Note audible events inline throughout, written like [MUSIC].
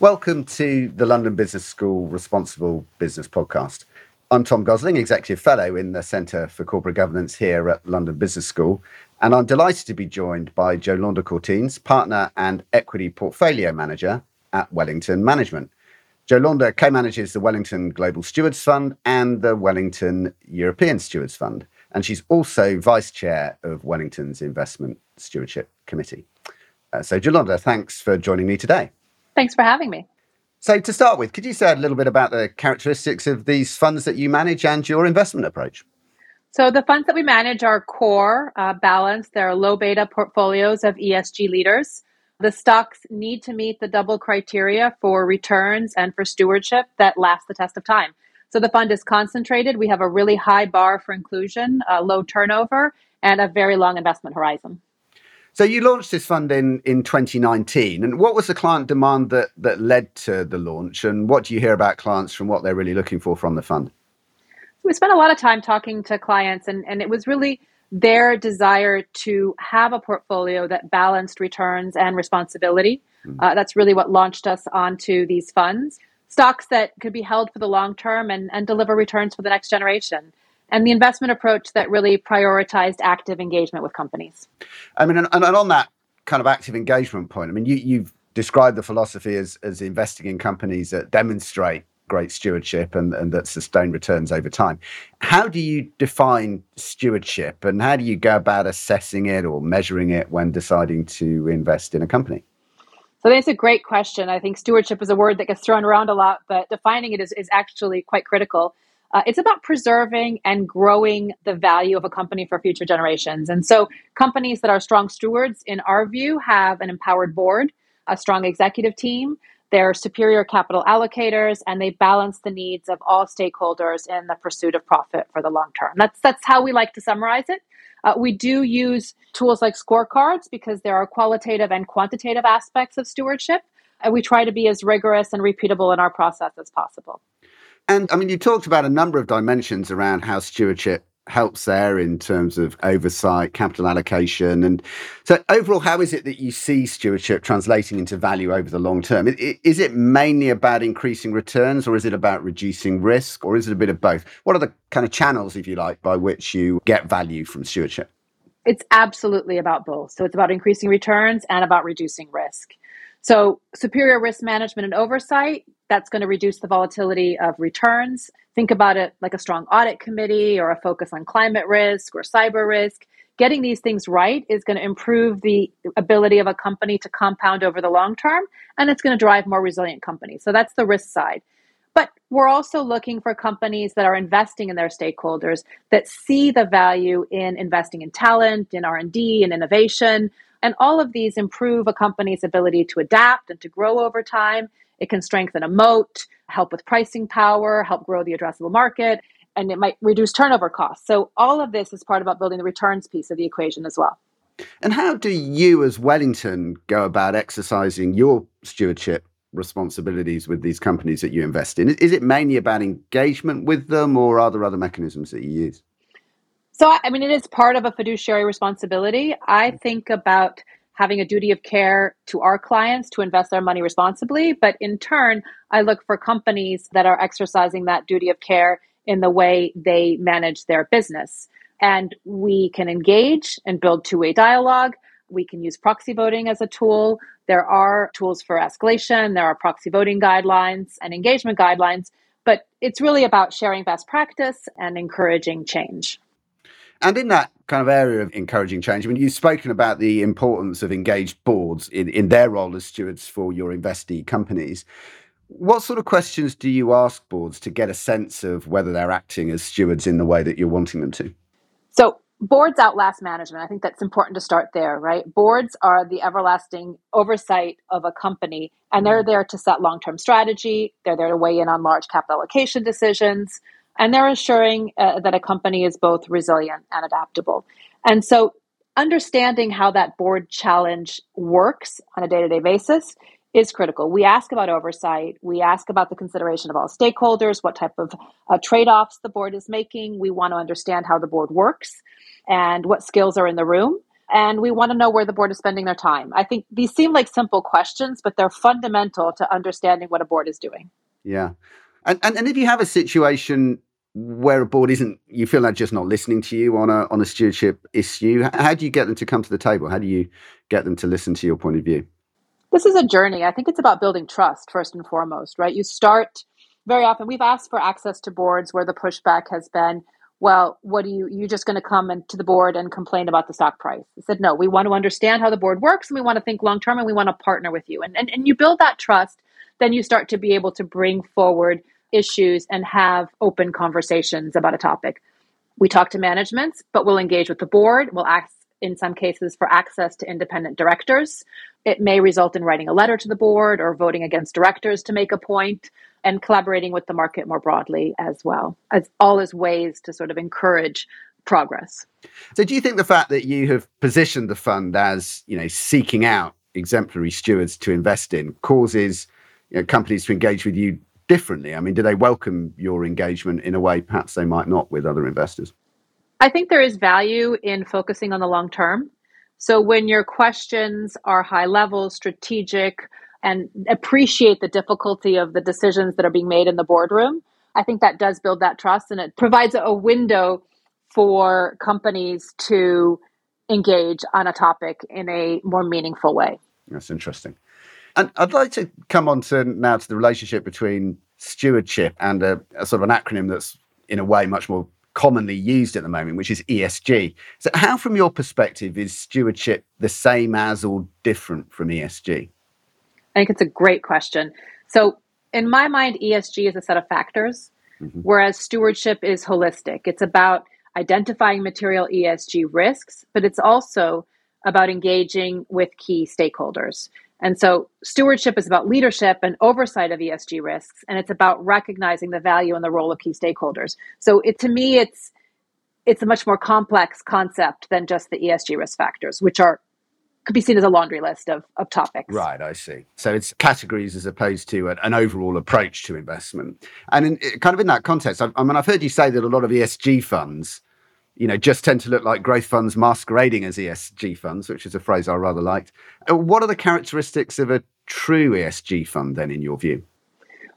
Welcome to the London Business School Responsible Business Podcast. I'm Tom Gosling, Executive Fellow in the Centre for Corporate Governance here at London Business School. And I'm delighted to be joined by Yolanda Courtines, Partner and Equity Portfolio Manager at Wellington Management. Yolanda co manages the Wellington Global Stewards Fund and the Wellington European Stewards Fund. And she's also Vice Chair of Wellington's Investment Stewardship Committee. Uh, so, Yolanda, thanks for joining me today. Thanks for having me. So, to start with, could you say a little bit about the characteristics of these funds that you manage and your investment approach? So, the funds that we manage are core, uh, balanced. They're low beta portfolios of ESG leaders. The stocks need to meet the double criteria for returns and for stewardship that last the test of time. So, the fund is concentrated. We have a really high bar for inclusion, uh, low turnover, and a very long investment horizon. So you launched this fund in, in 2019, and what was the client demand that that led to the launch, and what do you hear about clients from what they're really looking for from the fund? We spent a lot of time talking to clients, and, and it was really their desire to have a portfolio that balanced returns and responsibility. Mm-hmm. Uh, that's really what launched us onto these funds. Stocks that could be held for the long term and, and deliver returns for the next generation and the investment approach that really prioritized active engagement with companies. I mean, and, and on that kind of active engagement point, I mean, you, you've described the philosophy as, as investing in companies that demonstrate great stewardship and, and that sustain returns over time. How do you define stewardship and how do you go about assessing it or measuring it when deciding to invest in a company? So that's a great question. I think stewardship is a word that gets thrown around a lot, but defining it is, is actually quite critical. Uh, it's about preserving and growing the value of a company for future generations. And so, companies that are strong stewards, in our view, have an empowered board, a strong executive team, they're superior capital allocators, and they balance the needs of all stakeholders in the pursuit of profit for the long term. That's that's how we like to summarize it. Uh, we do use tools like scorecards because there are qualitative and quantitative aspects of stewardship. And we try to be as rigorous and repeatable in our process as possible. And I mean, you talked about a number of dimensions around how stewardship helps there in terms of oversight, capital allocation. And so, overall, how is it that you see stewardship translating into value over the long term? Is it mainly about increasing returns, or is it about reducing risk, or is it a bit of both? What are the kind of channels, if you like, by which you get value from stewardship? It's absolutely about both. So, it's about increasing returns and about reducing risk. So, superior risk management and oversight, that's going to reduce the volatility of returns. Think about it like a strong audit committee or a focus on climate risk or cyber risk. Getting these things right is going to improve the ability of a company to compound over the long term, and it's going to drive more resilient companies. So, that's the risk side. But we're also looking for companies that are investing in their stakeholders that see the value in investing in talent, in R&D, in innovation, and all of these improve a company's ability to adapt and to grow over time. It can strengthen a moat, help with pricing power, help grow the addressable market, and it might reduce turnover costs. So, all of this is part about building the returns piece of the equation as well. And how do you, as Wellington, go about exercising your stewardship responsibilities with these companies that you invest in? Is it mainly about engagement with them, or are there other mechanisms that you use? So, I mean, it is part of a fiduciary responsibility. I mm-hmm. think about having a duty of care to our clients to invest their money responsibly. But in turn, I look for companies that are exercising that duty of care in the way they manage their business. And we can engage and build two way dialogue. We can use proxy voting as a tool. There are tools for escalation, there are proxy voting guidelines and engagement guidelines. But it's really about sharing best practice and encouraging change. And in that kind of area of encouraging change, I mean, you've spoken about the importance of engaged boards in, in their role as stewards for your investee companies. What sort of questions do you ask boards to get a sense of whether they're acting as stewards in the way that you're wanting them to? So, boards outlast management. I think that's important to start there, right? Boards are the everlasting oversight of a company, and they're mm. there to set long term strategy. They're there to weigh in on large capital allocation decisions and they're ensuring uh, that a company is both resilient and adaptable. And so, understanding how that board challenge works on a day to day basis is critical. We ask about oversight, we ask about the consideration of all stakeholders, what type of uh, trade offs the board is making. We want to understand how the board works and what skills are in the room. and we want to know where the board is spending their time. I think these seem like simple questions, but they're fundamental to understanding what a board is doing. Yeah. And, and, and if you have a situation where a board isn't, you feel like just not listening to you on a, on a stewardship issue, how do you get them to come to the table? How do you get them to listen to your point of view? This is a journey. I think it's about building trust first and foremost, right? You start very often, we've asked for access to boards where the pushback has been, well, what do you, you're just going to come and, to the board and complain about the stock price. I said, no, we want to understand how the board works and we want to think long term and we want to partner with you. And, and, and you build that trust, then you start to be able to bring forward issues and have open conversations about a topic. We talk to managements, but we'll engage with the board. We'll ask, in some cases, for access to independent directors. It may result in writing a letter to the board or voting against directors to make a point and collaborating with the market more broadly as well, as all as ways to sort of encourage progress. So do you think the fact that you have positioned the fund as, you know, seeking out exemplary stewards to invest in causes you know, companies to engage with you differently? I mean, do they welcome your engagement in a way perhaps they might not with other investors? I think there is value in focusing on the long term. So when your questions are high level, strategic, and appreciate the difficulty of the decisions that are being made in the boardroom, I think that does build that trust and it provides a window for companies to engage on a topic in a more meaningful way. That's interesting. And I'd like to come on to now to the relationship between stewardship and a, a sort of an acronym that's in a way much more commonly used at the moment, which is ESG. So, how, from your perspective, is stewardship the same as or different from ESG? I think it's a great question. So, in my mind, ESG is a set of factors, mm-hmm. whereas stewardship is holistic. It's about identifying material ESG risks, but it's also about engaging with key stakeholders. And so stewardship is about leadership and oversight of ESG risks, and it's about recognizing the value and the role of key stakeholders. So it to me, it's it's a much more complex concept than just the ESG risk factors, which are could be seen as a laundry list of, of topics. Right, I see. So it's categories as opposed to an, an overall approach to investment. And in, kind of in that context, I, I mean, I've heard you say that a lot of ESG funds you know, just tend to look like growth funds masquerading as ESG funds, which is a phrase I rather liked. Uh, what are the characteristics of a true ESG fund then, in your view?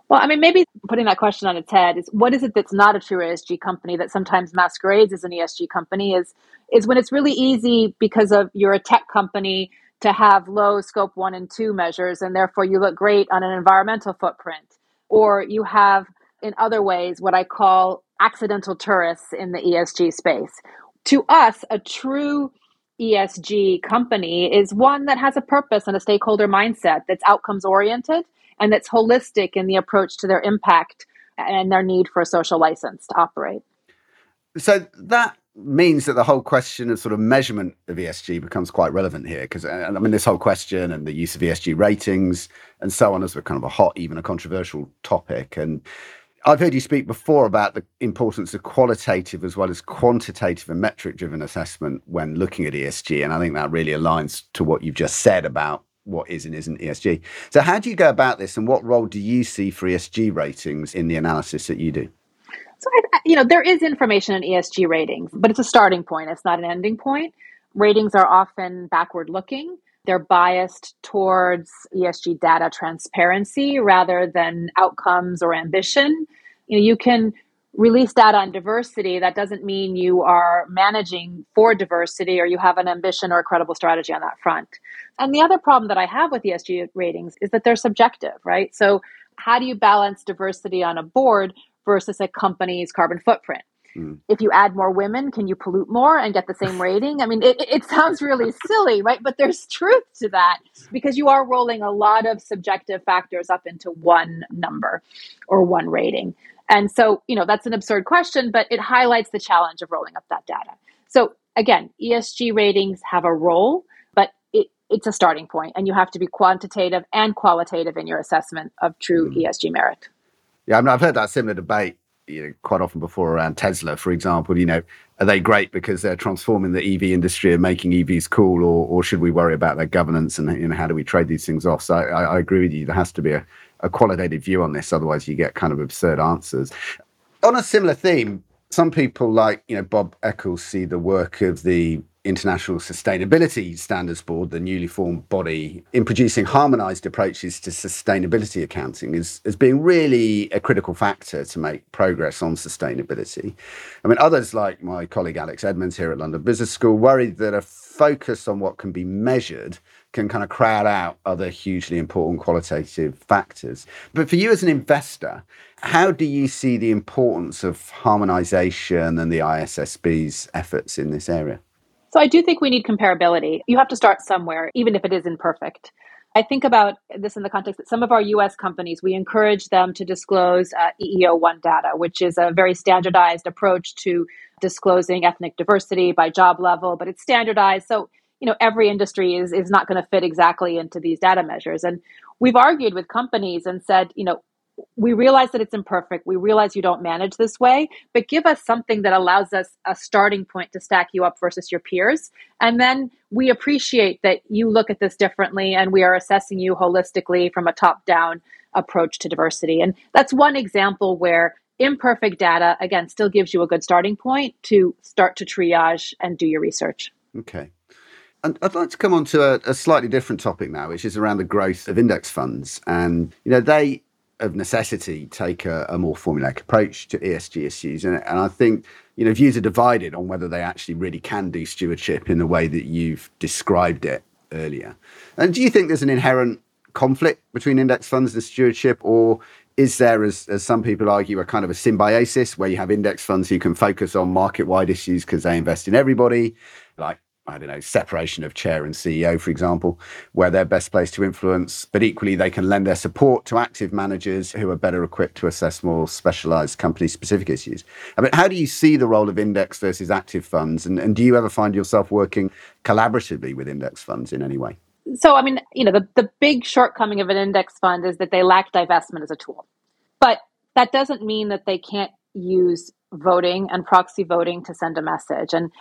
Well, I mean, maybe putting that question on its head is what is it that's not a true ESG company that sometimes masquerades as an ESG company is is when it's really easy because of you're a tech company to have low scope one and two measures and therefore you look great on an environmental footprint. Or you have in other ways what I call accidental tourists in the ESG space. To us, a true ESG company is one that has a purpose and a stakeholder mindset that's outcomes oriented and that's holistic in the approach to their impact and their need for a social license to operate. So that means that the whole question of sort of measurement of ESG becomes quite relevant here because uh, I mean this whole question and the use of ESG ratings and so on is kind of a hot, even a controversial topic. And I've heard you speak before about the importance of qualitative as well as quantitative and metric driven assessment when looking at ESG. And I think that really aligns to what you've just said about what is and isn't ESG. So, how do you go about this and what role do you see for ESG ratings in the analysis that you do? So, you know, there is information in ESG ratings, but it's a starting point, it's not an ending point. Ratings are often backward looking. They're biased towards ESG data transparency rather than outcomes or ambition. You know, you can release data on diversity. That doesn't mean you are managing for diversity or you have an ambition or a credible strategy on that front. And the other problem that I have with ESG ratings is that they're subjective, right? So, how do you balance diversity on a board versus a company's carbon footprint? Mm. If you add more women, can you pollute more and get the same [LAUGHS] rating? I mean, it, it sounds really silly, right? But there's [LAUGHS] truth to that because you are rolling a lot of subjective factors up into one number or one rating. And so, you know, that's an absurd question, but it highlights the challenge of rolling up that data. So, again, ESG ratings have a role, but it, it's a starting point, and you have to be quantitative and qualitative in your assessment of true mm. ESG merit. Yeah, I mean, I've heard that similar debate you know, quite often before around Tesla, for example, you know, are they great because they're transforming the EV industry and making EVs cool, or, or should we worry about their governance and you know how do we trade these things off? So I, I agree with you. There has to be a, a qualitative view on this, otherwise you get kind of absurd answers. On a similar theme, some people like you know Bob Eccles see the work of the International Sustainability Standards Board, the newly formed body, in producing harmonised approaches to sustainability accounting is, as being really a critical factor to make progress on sustainability. I mean, others like my colleague Alex Edmans here at London Business School worried that a focus on what can be measured can kind of crowd out other hugely important qualitative factors. But for you as an investor, how do you see the importance of harmonisation and the ISSB's efforts in this area? So I do think we need comparability. You have to start somewhere, even if it is imperfect. I think about this in the context that some of our US companies, we encourage them to disclose uh, EEO1 data, which is a very standardized approach to disclosing ethnic diversity by job level, but it's standardized. So, you know, every industry is, is not going to fit exactly into these data measures. And we've argued with companies and said, you know, we realize that it's imperfect. We realize you don't manage this way, but give us something that allows us a starting point to stack you up versus your peers. And then we appreciate that you look at this differently and we are assessing you holistically from a top down approach to diversity. And that's one example where imperfect data, again, still gives you a good starting point to start to triage and do your research. Okay. And I'd like to come on to a, a slightly different topic now, which is around the growth of index funds. And, you know, they of necessity take a, a, more formulaic approach to ESG issues. And, and, I think you know views are divided on whether they actually really can do stewardship in the way that you've described it earlier. And do you think there's an inherent conflict between index funds and stewardship, or is there, as, as some people argue, a kind of a symbiosis where you have index funds who can focus on market wide issues because they invest in everybody, like I don't know, separation of chair and CEO, for example, where they're best placed to influence, but equally they can lend their support to active managers who are better equipped to assess more specialized company specific issues. I mean, how do you see the role of index versus active funds? And, and do you ever find yourself working collaboratively with index funds in any way? So, I mean, you know, the, the big shortcoming of an index fund is that they lack divestment as a tool. But that doesn't mean that they can't use voting and proxy voting to send a message. And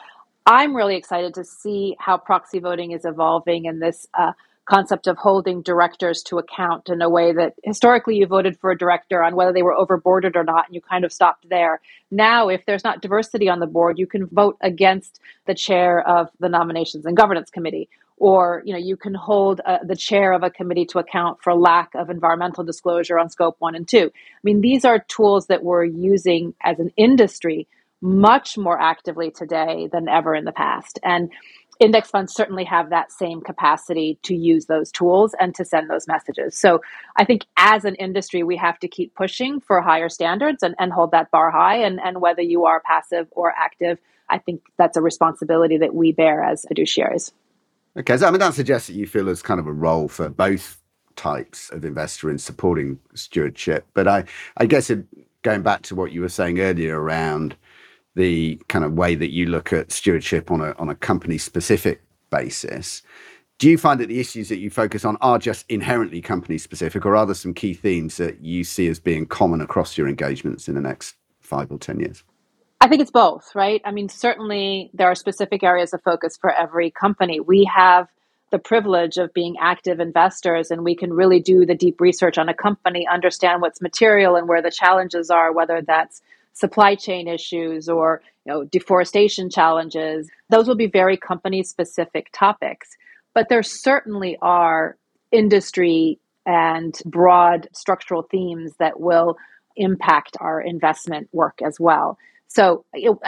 I'm really excited to see how proxy voting is evolving in this uh, concept of holding directors to account in a way that historically you voted for a director on whether they were overboarded or not, and you kind of stopped there. Now, if there's not diversity on the board, you can vote against the chair of the nominations and governance committee. Or you know you can hold uh, the chair of a committee to account for lack of environmental disclosure on scope one and two. I mean these are tools that we're using as an industry much more actively today than ever in the past. And index funds certainly have that same capacity to use those tools and to send those messages. So I think as an industry, we have to keep pushing for higher standards and, and hold that bar high. And, and whether you are passive or active, I think that's a responsibility that we bear as fiduciaries. Okay, so I mean, that suggests that you feel there's kind of a role for both types of investor in supporting stewardship. But I, I guess it, going back to what you were saying earlier around the kind of way that you look at stewardship on a on a company specific basis. Do you find that the issues that you focus on are just inherently company specific, or are there some key themes that you see as being common across your engagements in the next five or 10 years? I think it's both, right? I mean, certainly there are specific areas of focus for every company. We have the privilege of being active investors and we can really do the deep research on a company, understand what's material and where the challenges are, whether that's supply chain issues or you know deforestation challenges. Those will be very company specific topics. But there certainly are industry and broad structural themes that will impact our investment work as well. So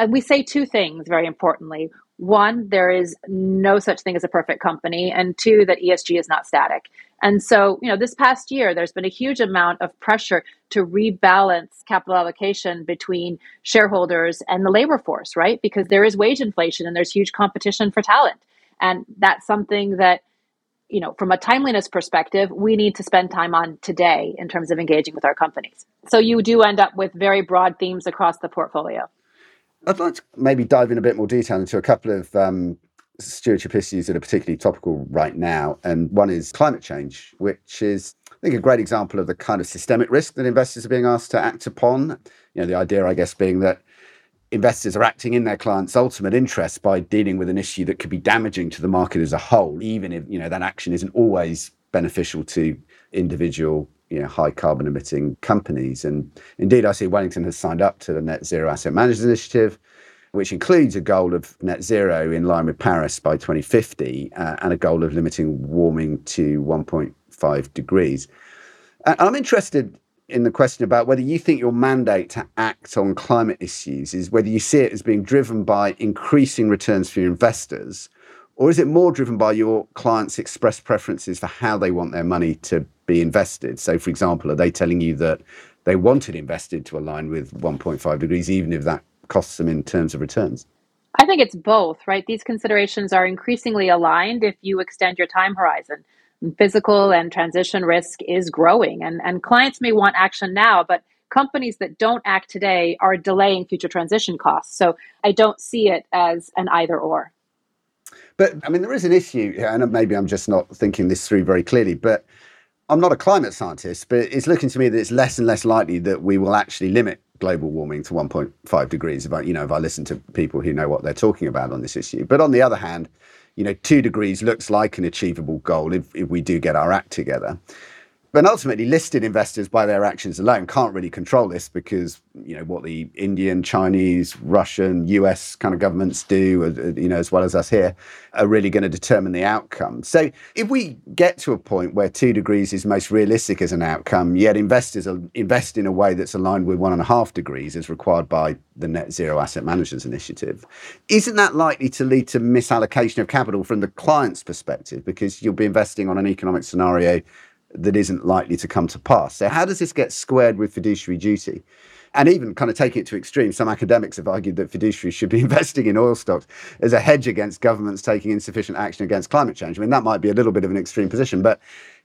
we say two things very importantly one, there is no such thing as a perfect company, and two, that ESG is not static. And so, you know, this past year, there's been a huge amount of pressure to rebalance capital allocation between shareholders and the labor force, right? Because there is wage inflation and there's huge competition for talent. And that's something that, you know, from a timeliness perspective, we need to spend time on today in terms of engaging with our companies. So you do end up with very broad themes across the portfolio. I'd like to maybe dive in a bit more detail into a couple of um, stewardship issues that are particularly topical right now. And one is climate change, which is, I think, a great example of the kind of systemic risk that investors are being asked to act upon. You know, the idea, I guess, being that investors are acting in their clients' ultimate interest by dealing with an issue that could be damaging to the market as a whole, even if, you know, that action isn't always beneficial to individual you know, high carbon emitting companies. And indeed, I see Wellington has signed up to the Net Zero Asset Managers Initiative, which includes a goal of net zero in line with Paris by 2050 uh, and a goal of limiting warming to 1.5 degrees. And I'm interested in the question about whether you think your mandate to act on climate issues is whether you see it as being driven by increasing returns for your investors, or is it more driven by your clients' expressed preferences for how they want their money to be invested? So, for example, are they telling you that they want it invested to align with 1.5 degrees, even if that costs them in terms of returns? I think it's both, right? These considerations are increasingly aligned if you extend your time horizon physical and transition risk is growing and, and clients may want action now but companies that don't act today are delaying future transition costs so i don't see it as an either or but i mean there is an issue and maybe i'm just not thinking this through very clearly but i'm not a climate scientist but it's looking to me that it's less and less likely that we will actually limit global warming to 1.5 degrees if i you know if i listen to people who know what they're talking about on this issue but on the other hand you know, two degrees looks like an achievable goal if, if we do get our act together. But ultimately, listed investors by their actions alone can't really control this because you know what the Indian, Chinese, Russian, US kind of governments do, uh, you know, as well as us here, are really going to determine the outcome. So if we get to a point where two degrees is most realistic as an outcome, yet investors invest in a way that's aligned with one and a half degrees as required by the Net Zero Asset Managers Initiative, isn't that likely to lead to misallocation of capital from the client's perspective because you'll be investing on an economic scenario that isn't likely to come to pass. So, how does this get squared with fiduciary duty? And even kind of taking it to extreme, some academics have argued that fiduciaries should be [LAUGHS] investing in oil stocks as a hedge against governments taking insufficient action against climate change. I mean, that might be a little bit of an extreme position, but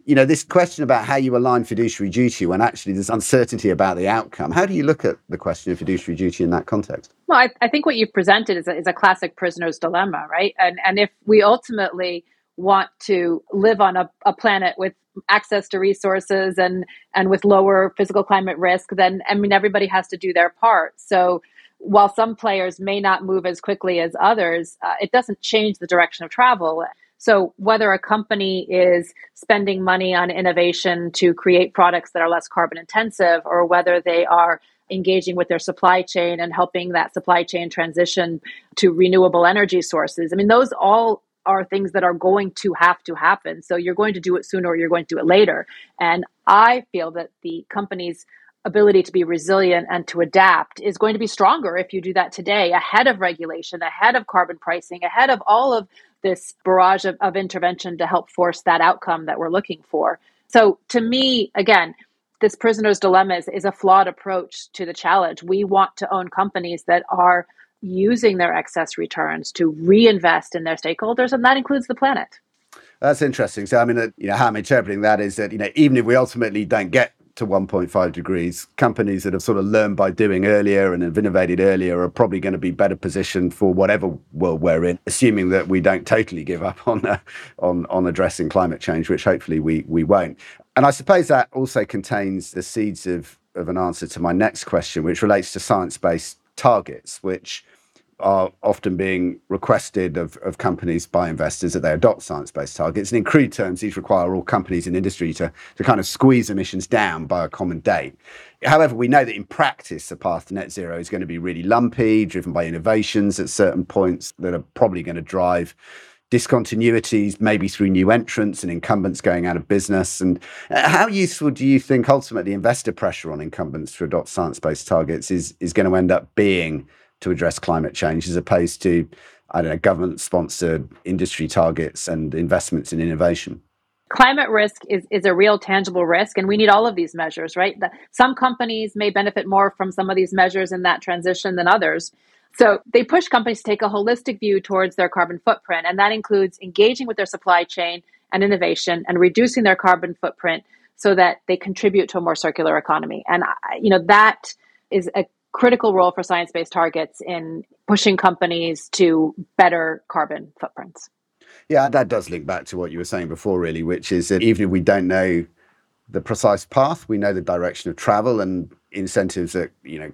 you know, this question about how you align fiduciary duty when actually there's uncertainty about the outcome. How do you look at the question of fiduciary duty in that context? Well, I, I think what you've presented is a, is a classic prisoner's dilemma, right? And and if we ultimately want to live on a, a planet with access to resources and and with lower physical climate risk then i mean everybody has to do their part. So while some players may not move as quickly as others uh, it doesn't change the direction of travel. So whether a company is spending money on innovation to create products that are less carbon intensive or whether they are engaging with their supply chain and helping that supply chain transition to renewable energy sources i mean those all are things that are going to have to happen. So you're going to do it sooner or you're going to do it later. And I feel that the company's ability to be resilient and to adapt is going to be stronger if you do that today, ahead of regulation, ahead of carbon pricing, ahead of all of this barrage of, of intervention to help force that outcome that we're looking for. So to me, again, this prisoner's dilemma is, is a flawed approach to the challenge. We want to own companies that are using their excess returns to reinvest in their stakeholders, and that includes the planet. That's interesting. So, I mean, you know, how I'm interpreting that is that, you know, even if we ultimately don't get to 1.5 degrees, companies that have sort of learned by doing earlier and have innovated earlier are probably going to be better positioned for whatever world we're in, assuming that we don't totally give up on uh, on on addressing climate change, which hopefully we we won't. And I suppose that also contains the seeds of of an answer to my next question, which relates to science-based targets, which are often being requested of, of companies by investors that they adopt science based targets. And in crude terms, these require all companies in industry to, to kind of squeeze emissions down by a common date. However, we know that in practice, the path to net zero is going to be really lumpy, driven by innovations at certain points that are probably going to drive discontinuities, maybe through new entrants and incumbents going out of business? And uh, how useful do you think ultimately investor pressure on incumbents to adopt science based targets is, is going to end up being to address climate change as opposed to, I don't know, government sponsored industry targets and investments in innovation? climate risk is, is a real tangible risk and we need all of these measures right the, some companies may benefit more from some of these measures in that transition than others so they push companies to take a holistic view towards their carbon footprint, and that includes engaging with their supply chain and innovation and reducing their carbon footprint so that they contribute to a more circular economy. And you know that is a critical role for science-based targets in pushing companies to better carbon footprints. Yeah, that does link back to what you were saying before, really, which is that even if we don't know the precise path, we know the direction of travel and incentives that you know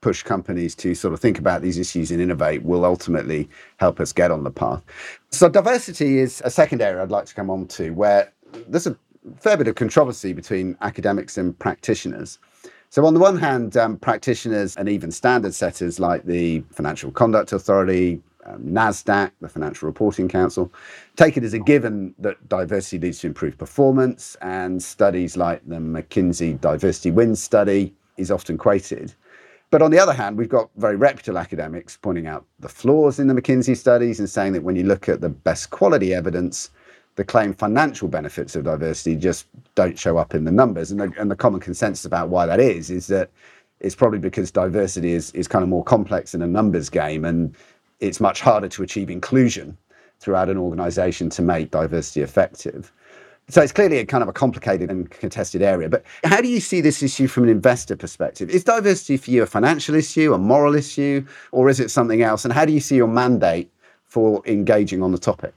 push companies to sort of think about these issues and innovate will ultimately help us get on the path. So, diversity is a second area I'd like to come on to where there's a fair bit of controversy between academics and practitioners. So, on the one hand, um, practitioners and even standard setters like the Financial Conduct Authority, um, NASDAQ, the Financial Reporting Council, take it as a given that diversity leads to improved performance, and studies like the McKinsey Diversity Wins study is often quoted. But on the other hand, we've got very reputable academics pointing out the flaws in the McKinsey studies and saying that when you look at the best quality evidence, the claimed financial benefits of diversity just don't show up in the numbers. And the, and the common consensus about why that is is that it's probably because diversity is, is kind of more complex in a numbers game and it's much harder to achieve inclusion throughout an organization to make diversity effective. So it's clearly a kind of a complicated and contested area. But how do you see this issue from an investor perspective? Is diversity for you a financial issue, a moral issue, or is it something else? And how do you see your mandate for engaging on the topic?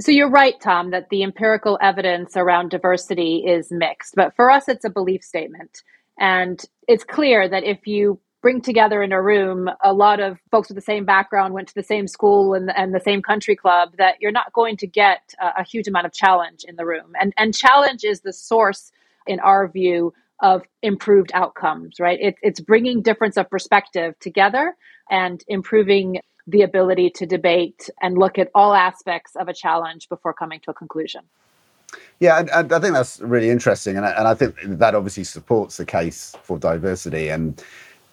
So you're right, Tom, that the empirical evidence around diversity is mixed. But for us, it's a belief statement. And it's clear that if you bring together in a room a lot of folks with the same background, went to the same school and, and the same country club, that you're not going to get a, a huge amount of challenge in the room. And, and challenge is the source, in our view, of improved outcomes, right? It, it's bringing difference of perspective together and improving the ability to debate and look at all aspects of a challenge before coming to a conclusion. Yeah, and, and I think that's really interesting, and I, and I think that obviously supports the case for diversity. And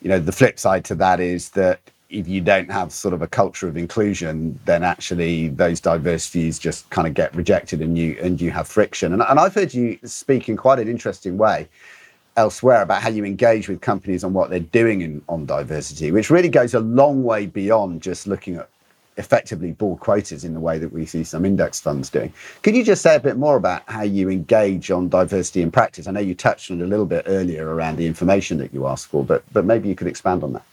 you know, the flip side to that is that if you don't have sort of a culture of inclusion, then actually those diverse views just kind of get rejected, and you and you have friction. And, and I've heard you speak in quite an interesting way elsewhere about how you engage with companies on what they're doing in, on diversity, which really goes a long way beyond just looking at effectively board quotas in the way that we see some index funds doing. Could you just say a bit more about how you engage on diversity in practice? I know you touched on it a little bit earlier around the information that you ask for, but but maybe you could expand on that.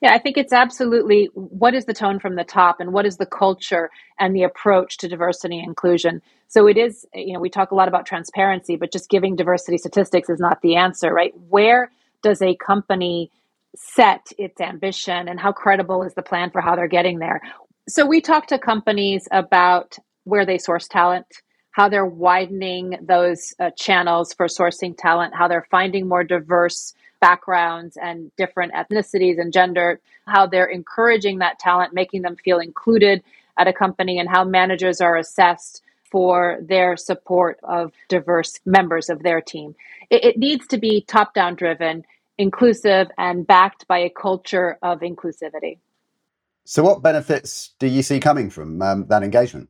Yeah, I think it's absolutely what is the tone from the top and what is the culture and the approach to diversity and inclusion. So it is, you know, we talk a lot about transparency, but just giving diversity statistics is not the answer, right? Where does a company set its ambition and how credible is the plan for how they're getting there? So we talk to companies about where they source talent, how they're widening those uh, channels for sourcing talent, how they're finding more diverse backgrounds and different ethnicities and gender, how they're encouraging that talent, making them feel included at a company, and how managers are assessed for their support of diverse members of their team. It, it needs to be top down driven, inclusive, and backed by a culture of inclusivity. So, what benefits do you see coming from um, that engagement?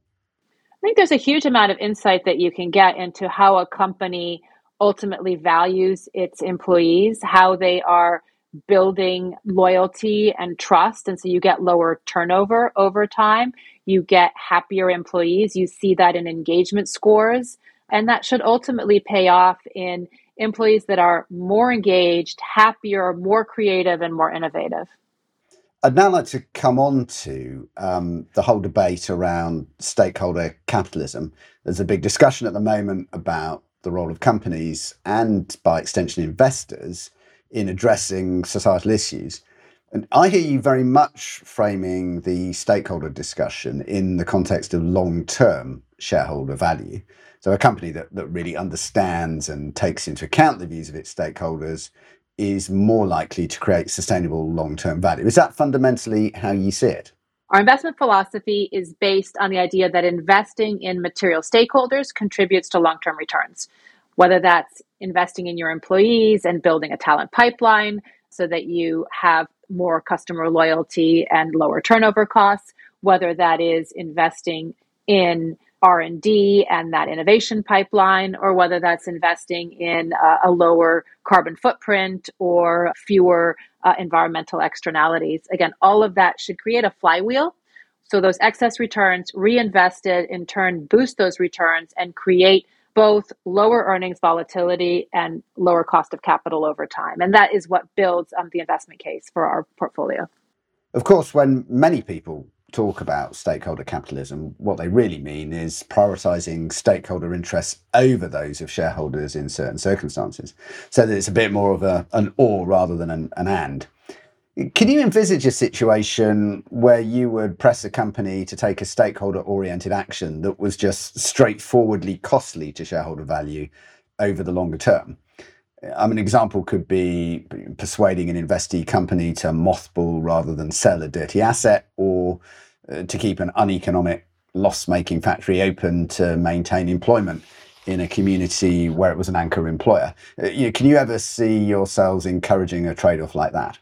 I think there's a huge amount of insight that you can get into how a company ultimately values its employees, how they are building loyalty and trust. And so you get lower turnover over time. You get happier employees. You see that in engagement scores. And that should ultimately pay off in employees that are more engaged, happier, more creative, and more innovative. I'd now like to come on to um, the whole debate around stakeholder capitalism. There's a big discussion at the moment about the role of companies and, by extension, investors in addressing societal issues. And I hear you very much framing the stakeholder discussion in the context of long term shareholder value. So, a company that, that really understands and takes into account the views of its stakeholders is more likely to create sustainable long term value. Is that fundamentally how you see it? Our investment philosophy is based on the idea that investing in material stakeholders contributes to long term returns, whether that's investing in your employees and building a talent pipeline so that you have more customer loyalty and lower turnover costs, whether that is investing in r&d and that innovation pipeline or whether that's investing in a lower carbon footprint or fewer uh, environmental externalities. Again all of that should create a flywheel. So those excess returns reinvested in turn boost those returns and create both lower earnings volatility and lower cost of capital over time. And that is what builds um, the investment case for our portfolio. Of course when many people talk about stakeholder capitalism, what they really mean is prioritizing stakeholder interests over those of shareholders in certain circumstances. So that it's a bit more of a, an or rather than an, an and. Can you envisage a situation where you would press a company to take a stakeholder oriented action that was just straightforwardly costly to shareholder value over the longer term? Mean, an example could be persuading an investee company to mothball rather than sell a dirty asset or uh, to keep an uneconomic loss making factory open to maintain employment in a community where it was an anchor employer. Uh, you know, can you ever see yourselves encouraging a trade off like that?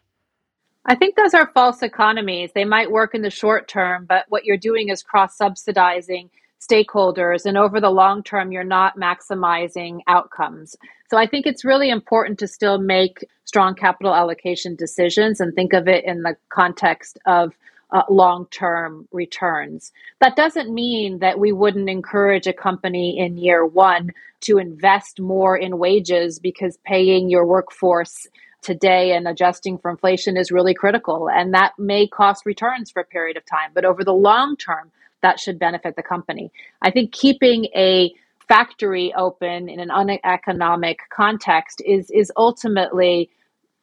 I think those are false economies. They might work in the short term, but what you're doing is cross subsidizing stakeholders. And over the long term, you're not maximizing outcomes. So I think it's really important to still make strong capital allocation decisions and think of it in the context of uh, long term returns. That doesn't mean that we wouldn't encourage a company in year one to invest more in wages because paying your workforce today and adjusting for inflation is really critical. And that may cost returns for a period of time. But over the long term, that should benefit the company. I think keeping a factory open in an uneconomic context is is ultimately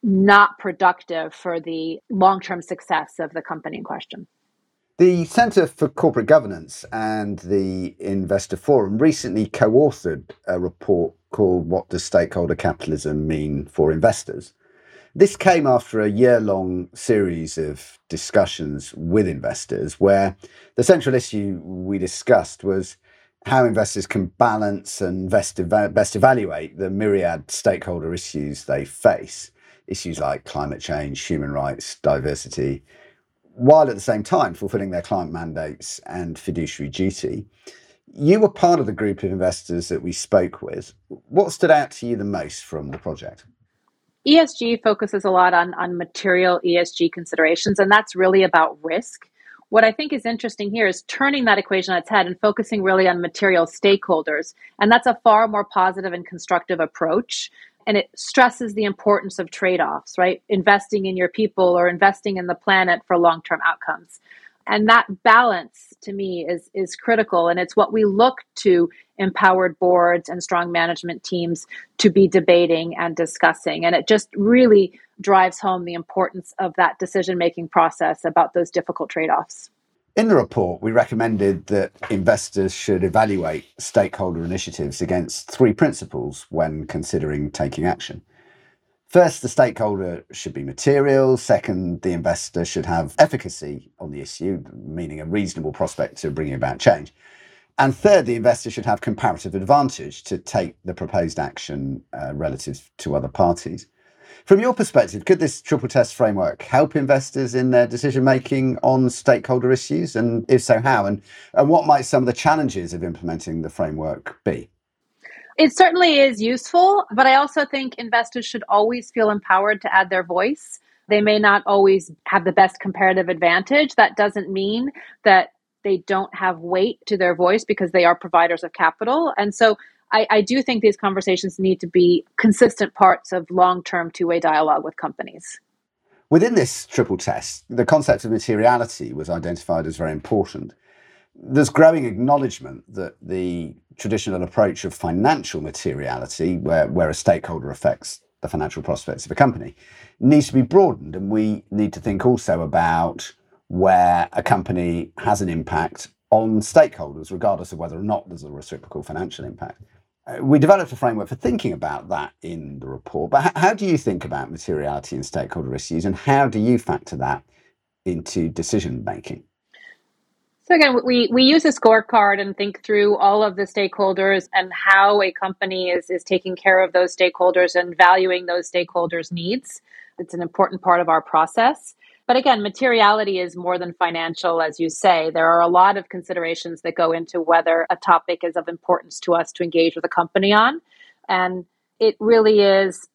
not productive for the long-term success of the company in question. The Centre for Corporate Governance and the Investor Forum recently co authored a report called What Does Stakeholder Capitalism Mean for Investors? This came after a year long series of discussions with investors where the central issue we discussed was how investors can balance and best, best evaluate the myriad stakeholder issues they face, issues like climate change, human rights, diversity, while at the same time fulfilling their client mandates and fiduciary duty. You were part of the group of investors that we spoke with. What stood out to you the most from the project? ESG focuses a lot on, on material ESG considerations, and that's really about risk. What I think is interesting here is turning that equation on its head and focusing really on material stakeholders. And that's a far more positive and constructive approach. And it stresses the importance of trade offs, right? Investing in your people or investing in the planet for long term outcomes and that balance to me is is critical. And it's what we look to empowered boards and strong management teams to be debating and discussing. And it just really drives home the importance of that decision making process about those difficult trade-offs. In the report, we recommended that investors should evaluate stakeholder initiatives against three principles when considering taking action. First, the stakeholder should be material. Second, the investor should have efficacy on the issue, meaning a reasonable prospect to bringing about change. And third, the investor should have comparative advantage to take the proposed action uh, relative to other parties. From your perspective, could this triple test framework help investors in their decision making on stakeholder issues? And if so, how? And, and what might some of the challenges of implementing the framework be? It certainly is useful, but I also think investors should always feel empowered to add their voice. They may not always have the best comparative advantage. That doesn't mean that they don't have weight to their voice because they are providers of capital. And so I, I do think these conversations need to be consistent parts of long term two way dialogue with companies. Within this triple test, the concept of materiality was identified as very important there's growing acknowledgement that the traditional approach of financial materiality, where, where a stakeholder affects the financial prospects of a company, needs to be broadened. And we need to think also about where a company has an impact on stakeholders, regardless of whether or not there's a reciprocal financial impact. Uh, we developed a framework for thinking about that in the report. But how do you think about materiality and stakeholder issues, and how do you factor that into decision making? So again, we, we use a scorecard and think through all of the stakeholders and how a company is, is taking care of those stakeholders and valuing those stakeholders' needs. It's an important part of our process. But again, materiality is more than financial, as you say. There are a lot of considerations that go into whether a topic is of importance to us to engage with a company on. And it really is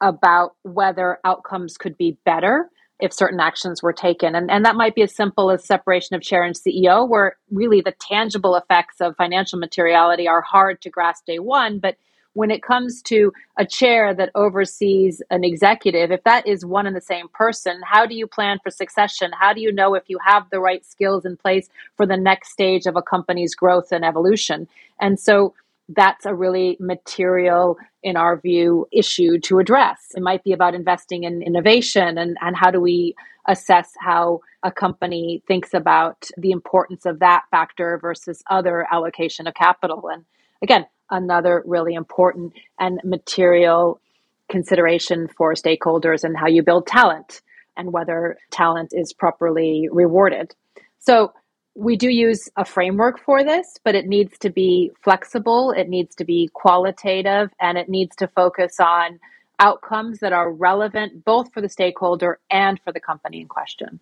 about whether outcomes could be better if certain actions were taken. And, and that might be as simple as separation of chair and CEO, where really the tangible effects of financial materiality are hard to grasp day one. But when it comes to a chair that oversees an executive, if that is one and the same person, how do you plan for succession? How do you know if you have the right skills in place for the next stage of a company's growth and evolution? And so that's a really material, in our view, issue to address. It might be about investing in innovation and, and how do we assess how a company thinks about the importance of that factor versus other allocation of capital. And again, another really important and material consideration for stakeholders and how you build talent and whether talent is properly rewarded. So we do use a framework for this, but it needs to be flexible, it needs to be qualitative, and it needs to focus on outcomes that are relevant both for the stakeholder and for the company in question.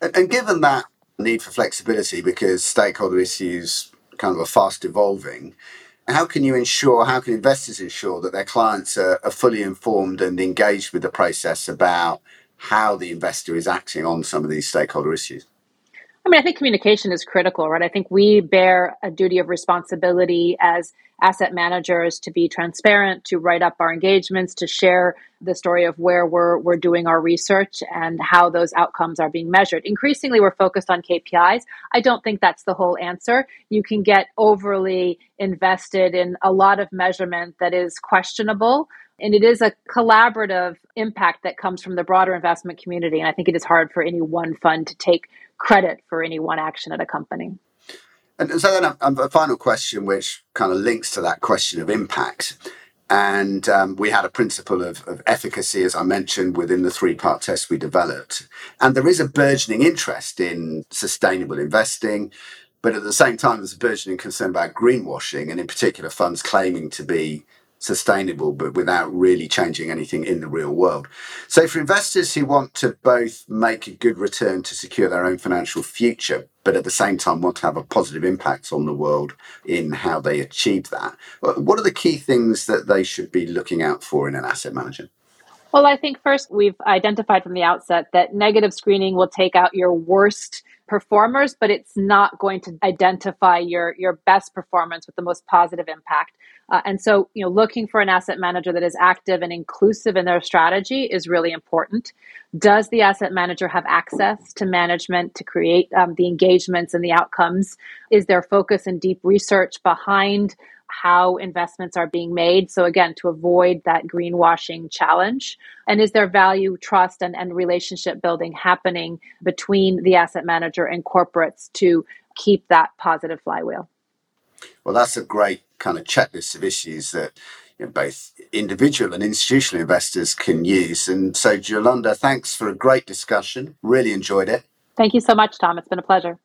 And, given that need for flexibility, because stakeholder issues kind of are fast evolving, how can you ensure, how can investors ensure that their clients are, are fully informed and engaged with the process about how the investor is acting on some of these stakeholder issues? I mean, I think communication is critical, right? I think we bear a duty of responsibility as asset managers to be transparent, to write up our engagements, to share the story of where we're, we're doing our research and how those outcomes are being measured. Increasingly, we're focused on KPIs. I don't think that's the whole answer. You can get overly invested in a lot of measurement that is questionable. And it is a collaborative impact that comes from the broader investment community. And I think it is hard for any one fund to take credit for any one action at a company. And so then a, a final question, which kind of links to that question of impact. And um, we had a principle of, of, efficacy, as I mentioned, within the three part test we developed. And there is a burgeoning interest in sustainable investing. But at the same time, there's a burgeoning concern about greenwashing, and in particular, funds claiming to be sustainable, but without really changing anything in the real world. So, for investors who want to both make a good return to secure their own financial future, but at the same time want to have a positive impact on the world in how they achieve that, what are the key things that they should be looking out for in an asset manager? Well, I think first we've identified from the outset that negative screening will take out your worst performers, but it's not going to identify your your best performance with the most positive impact. Uh, and so, you know, looking for an asset manager that is active and inclusive in their strategy is really important. Does the asset manager have access to management to create um, the engagements and the outcomes? Is there focus and deep research behind how investments are being made. So, again, to avoid that greenwashing challenge. And is there value, trust, and, and relationship building happening between the asset manager and corporates to keep that positive flywheel? Well, that's a great kind of checklist of issues that you know, both individual and institutional investors can use. And so, Yolanda, thanks for a great discussion. Really enjoyed it. Thank you so much, Tom. It's been a pleasure.